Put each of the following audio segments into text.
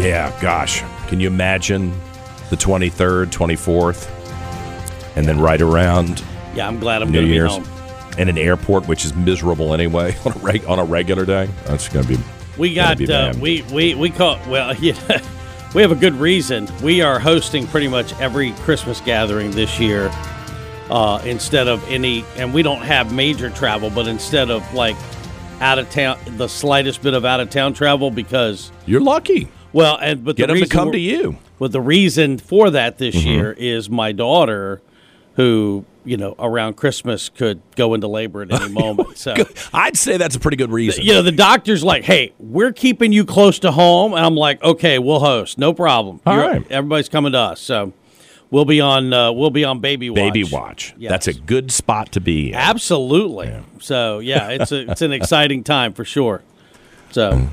Yeah, gosh. Can you imagine the 23rd, 24th, and then right around Yeah, I'm glad I'm New going to be Year's home. in an airport, which is miserable anyway on a, reg- on a regular day? That's going to be. We got be uh, bad. we we we call well yeah we have a good reason. We are hosting pretty much every Christmas gathering this year. Uh, instead of any, and we don't have major travel, but instead of like out of town, the slightest bit of out of town travel, because You're lucky. Well, and but Get the them to reason come to you. Well, the reason for that this Mm-hmm. year is my daughter, who you know around Christmas could go into labor at any moment. So I'd say that's a pretty good reason. you know, the doctor's like, "Hey, we're keeping you close to home," and I'm like, "Okay, we'll host, no problem. All right. everybody's coming to us, so we'll be on. Uh, we'll be on baby watch. Baby watch. Yes. That's a good spot to be in. absolutely. So yeah, it's a, it's an exciting time for sure. So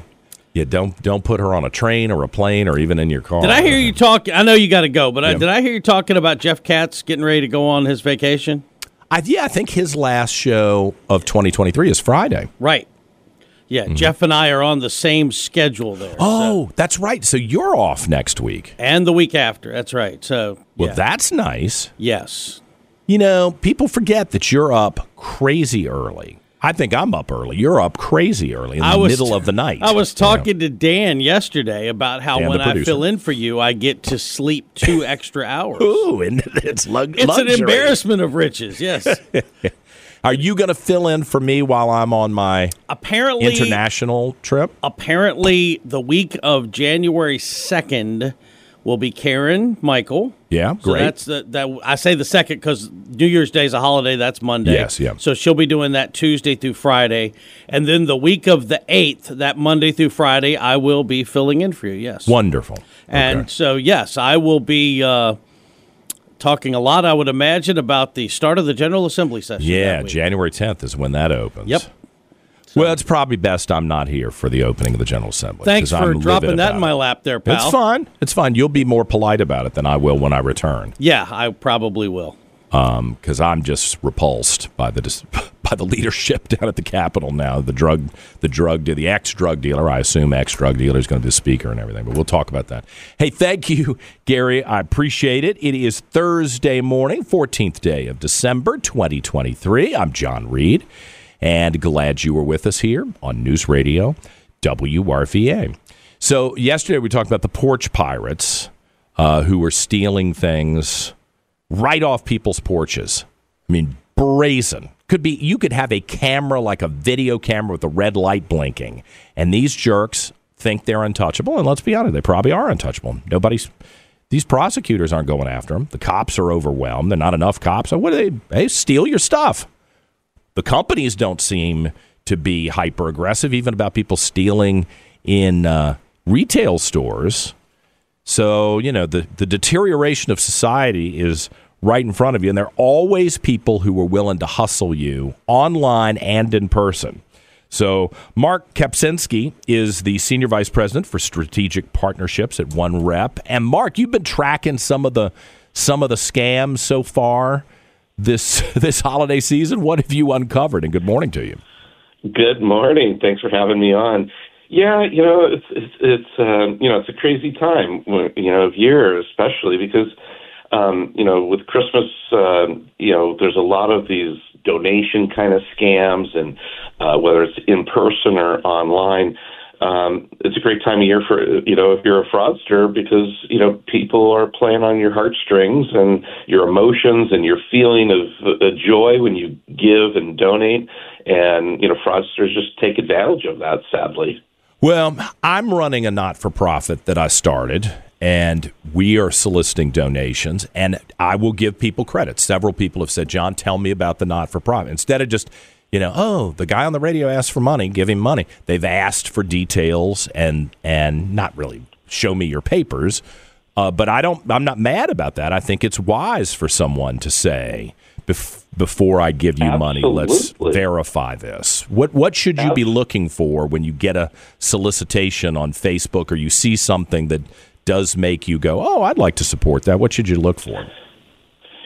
Yeah, don't don't put her on a train or a plane or even in your car. did I hear you talk? I know you got to go, but I, did I hear you talking about Jeff Katz getting ready to go on his vacation? I, yeah, I think his last show of 2023 is Friday. Right. Yeah, Jeff and I are on the same schedule there. so- Mm-hmm. Oh, that's right. So you're off next week. and the week after. That's right. So Well, yeah. that's nice. yes. You know, people forget that you're up crazy early. I think I'm up early. You're up crazy early in the was middle of the night. I was you know. talking to Dan yesterday about how Dan, when I fill in for you, I get to sleep two extra hours. Ooh, and it's lug- it's luxury. an embarrassment of riches. Yes. Are you going to fill in for me while I'm on my apparently, international trip? apparently, the week of January second will be Karen Michael. Yeah, So great. that's the, that. I say the second because New Year's Day is a holiday. That's Monday. Yes, yeah. So she'll be doing that Tuesday through Friday, and then the week of the eighth, that Monday through Friday, I will be filling in for you. Yes. Wonderful. And Okay. so, yes, I will be uh, talking a lot, I would imagine, about the start of the General Assembly session. yeah. January 10th is when that opens. Yep. Well, it's probably best I'm not here for the opening of the General Assembly. Thanks for I'm dropping that in my lap there, pal. It's fine. It's fine. You'll be more polite about it than I will when I return, Yeah, I probably will. Um, because I'm just repulsed by the by the leadership down at the Capitol now. The drug, the drug, the ex drug dealer. I assume ex drug dealer is going to be the speaker and everything. But we'll talk about that. Hey, thank you, Gary. I appreciate it. It is Thursday morning, 14th day of December, 2023. I'm John Reid, and glad you were with us here on News Radio WRVA. So yesterday we talked about the porch pirates uh, who were stealing things right off people's porches. I mean, brazen. Could be you could have a camera like a video camera with a red light blinking, and these jerks think they're untouchable. And let's be honest, they probably are untouchable. Nobody's. These prosecutors aren't going after them. The cops are overwhelmed. They're not enough cops. So what do they? Hey, steal your stuff. The companies don't seem to be hyper aggressive, even about people stealing in uh, retail stores. So, you know, the, the deterioration of society is right in front of you. And there are always people who are willing to hustle you online and in person. So, Mark Kapczynski is the Senior Vice President for Strategic Partnerships at OneRep. And Mark, you've been tracking some of the some of the scams so far this this holiday season. What have you uncovered? And good morning to you. Good morning. Thanks for having me on. Yeah, you know, it's it's it's um, you know it's a crazy time, you know, of year especially because um, you know with Christmas, um, you know, there's a lot of these donation kind of scams, and uh, whether it's in person or online. Um, it's a great time of year for you know if you're a fraudster because you know people are playing on your heartstrings and your emotions and your feeling of uh, joy when you give and donate, and you know fraudsters just take advantage of that. Sadly. Well, I'm running a not for profit that I started, and we are soliciting donations. And I will give people credit. Several people have said, John, tell me about the not for profit. Instead of just, you know, oh, the guy on the radio asked for money, give him money. They've asked for details and and not really show me your papers. Uh, but I don't. I'm not mad about that. I think it's wise for someone to say bef- before I give you money, let's verify this. What what should you be looking for when you get a solicitation on Facebook or you see something that does make you go, "Oh, I'd like to support that." What should you look for?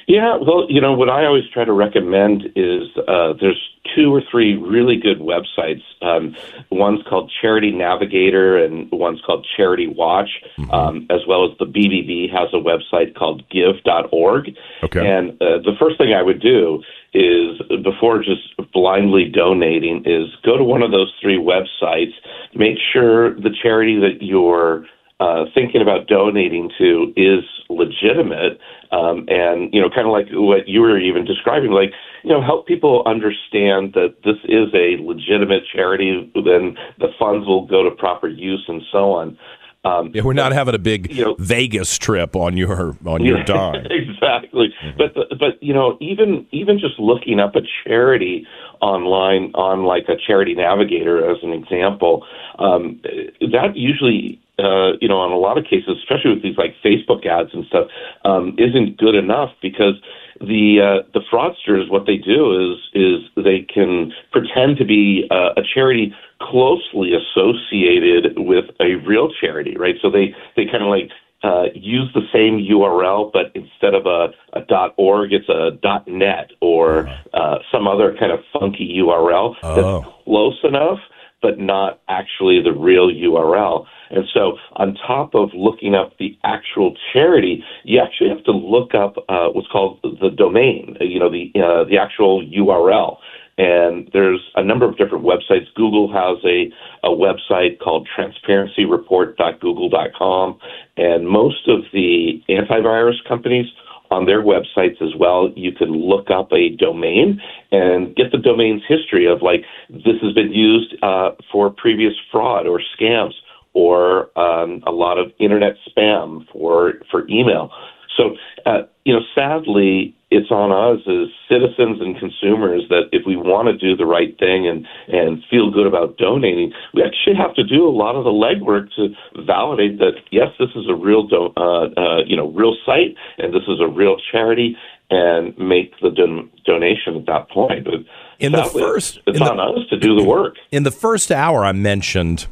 Yeah, well, you know what I always try to recommend is uh, there's two or three really good websites. Um, one's called Charity Navigator, and one's called Charity Watch, um, as well as the BBB has a website called Give.org. Okay. And uh, the first thing I would do is before just blindly donating is go to one of those three websites, make sure the charity that you're uh, thinking about donating to is legitimate, um, and you know, kind of like what you were even describing, like you know, help people understand that this is a legitimate charity. Then the funds will go to proper use and so on. Um, Yeah, we're not having a big You know- Vegas trip on your on your yeah, dime. exactly. But but you know, even even just looking up a charity online on like a charity navigator as an example, um, that usually uh, you know, on a lot of cases, especially with these like Facebook ads and stuff, um, isn't good enough because the uh, the fraudsters what they do is is they can pretend to be uh, a charity closely associated with a real charity, right? So they they kind of like uh, use the same URL, but instead of a, a dot .org, it's a dot .net or uh, some other kind of funky URL Oh. that's close enough, but not actually the real URL. And so, on top of looking up the actual charity, you actually have to look up uh, what's called the domain. You know, the uh, the actual URL. And there's a number of different websites. Google has a, a website called transparencyreport.google.com, and most of the antivirus companies on their websites as well, you can look up a domain and get the domain's history of like this has been used uh, for previous fraud or scams or um, a lot of internet spam for for email. So, uh, you know, sadly, it's on us as citizens and consumers that if we want to do the right thing and, and feel good about donating, we actually have to do a lot of the legwork to validate that yes, this is a real do- uh, uh, you know real site and this is a real charity, and make the don- donation at that point. But In the first- it's the- on us to do the work. In the first hour, I mentioned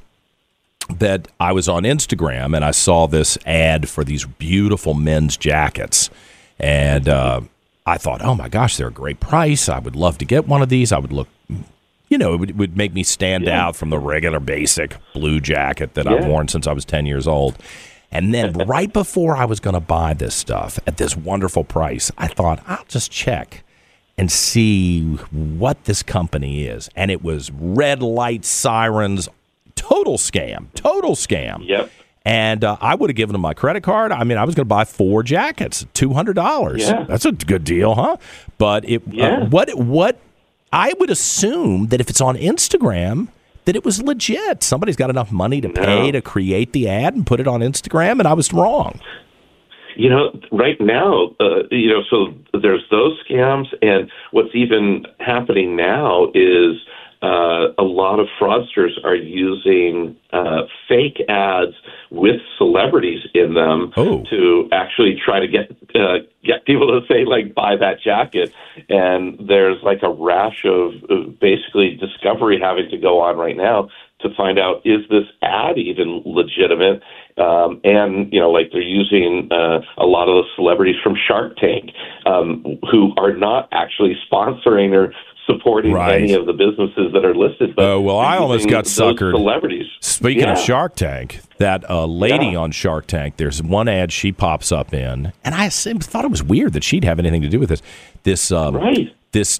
that I was on Instagram and I saw this ad for these beautiful men's jackets, and uh, I thought, oh my gosh, they're a great price. I would love to get one of these. I would look. You know, it would, it would make me stand out from the regular basic blue jacket that I've worn since I was 10 years old. And then right before I was going to buy this stuff at this wonderful price, I thought, I'll just check and see what this company is. And it was red light sirens, total scam, total scam. Yep. And uh, I would have given them my credit card. I mean, I was going to buy four jackets, two hundred dollars. Yeah. That's a good deal, huh? But it, Yeah. uh, what, what? I would assume that if it's on Instagram, that it was legit. Somebody's got enough money to pay No. to create the ad and put it on Instagram, and I was wrong. You know, right now, uh, you know, so there's those scams, and what's even happening now is uh, a lot of fraudsters are using uh, fake ads with celebrities in them Oh. to actually try to get uh, get people to say like buy that jacket. And there's like a rash of, of basically discovery having to go on right now to find out is this ad even legitimate um, and you know like they're using uh, a lot of the celebrities from Shark Tank um, who are not actually sponsoring or supporting Right. any of the businesses that are listed. But Oh, well, I almost got suckered. Celebrities. Speaking of Shark Tank, that uh, lady Yeah. on Shark Tank, there's one ad she pops up in, and I thought it was weird that she'd have anything to do with this. This um, Right. this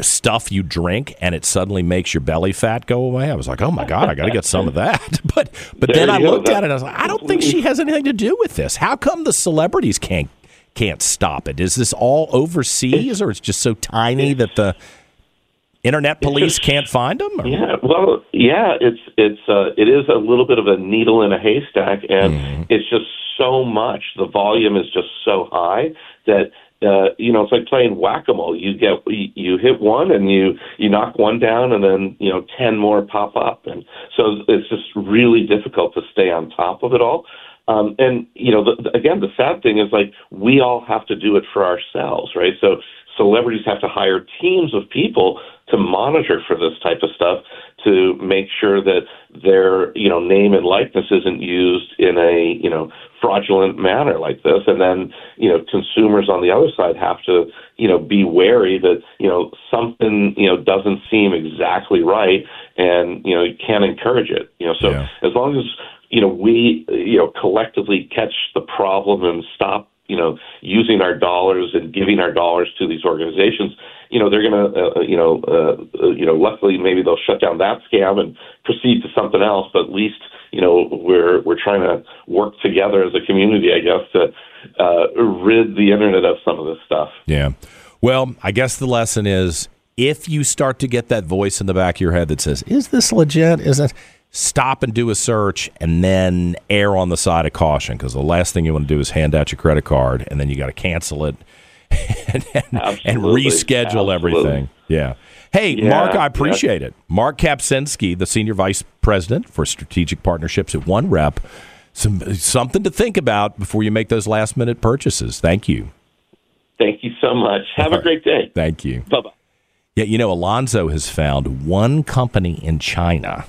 stuff you drink and it suddenly makes your belly fat go away. I was like, oh my god, I got to get some of that. But but There then I go. looked at it. and I was like, I don't think she has anything to do with this. How come the celebrities can't can't stop it? Is this all overseas or it's just so tiny that the internet police can't find them? Or? Yeah, well, yeah, it's it's uh, it is a little bit of a needle in a haystack, and Mm-hmm. it's just so much. The volume is just so high that uh, you know it's like playing whack a mole. You get you, you hit one, and you you knock one down, and then you know ten more pop up, and so it's just really difficult to stay on top of it all. Um, and you know, the, again, the sad thing is like we all have to do it for ourselves, right? So celebrities have to hire teams of people to monitor for this type of stuff to make sure that their you know name and likeness isn't used in a you know fraudulent manner like this and then you know consumers on the other side have to you know be wary that you know something you know doesn't seem exactly right and you know you can't encourage it you know so Yeah. as long as you know we you know collectively catch the problem and stop you know using our dollars and giving our dollars to these organizations you know they're going to uh, you know uh, uh, you know luckily maybe they'll shut down that scam and proceed to something else but at least you know we're we're trying to work together as a community i guess to uh, rid the internet of some of this stuff Yeah. Well, I guess the lesson is if you start to get that voice in the back of your head that says, "Is this legit? Is it?" Stop and do a search, and then err on the side of caution because the last thing you want to do is hand out your credit card, and then you got to cancel it and, and, and reschedule Absolutely. everything. Yeah. Hey, Yeah, Mark, I yeah. appreciate it. Mark Kapczynski, the senior vice president for strategic partnerships at OneRep. Some something to think about before you make those last minute purchases. Thank you. thank you so much have a great day Thank you. bye bye Yeah, you know, Alonzo has found one company in China,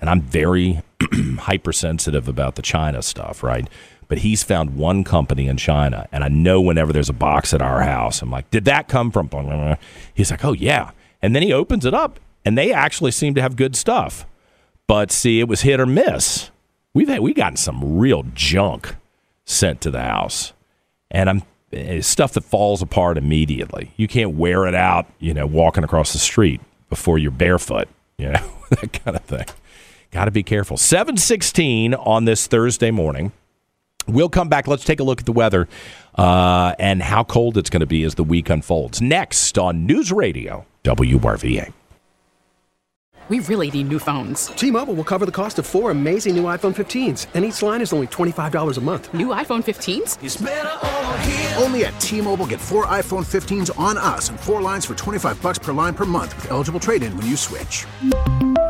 and I'm very hypersensitive about the China stuff, right? But he's found one company in China, and I know whenever there's a box at our house, I'm like, did that come from? blah, blah, blah?" He's like, oh, yeah. And then he opens it up, and they actually seem to have good stuff. But see, it was hit or miss. We've had, we gotten some real junk sent to the house and I'm stuff that falls apart immediately. You can't wear it out, you know, walking across the street before you're barefoot, you know, that kind of thing. Got to be careful. 716 on this Thursday morning. We'll come back. Let's take a look at the weather uh, and how cold it's going to be as the week unfolds. Next on News Radio, WRVA. We really need new phones. T-Mobile will cover the cost of four amazing new iPhone 15s, and each line is only $25 a month. New iPhone 15s? Only at T-Mobile get four iPhone 15s on us and four lines for 25 bucks per line per month with eligible trade-in when you switch.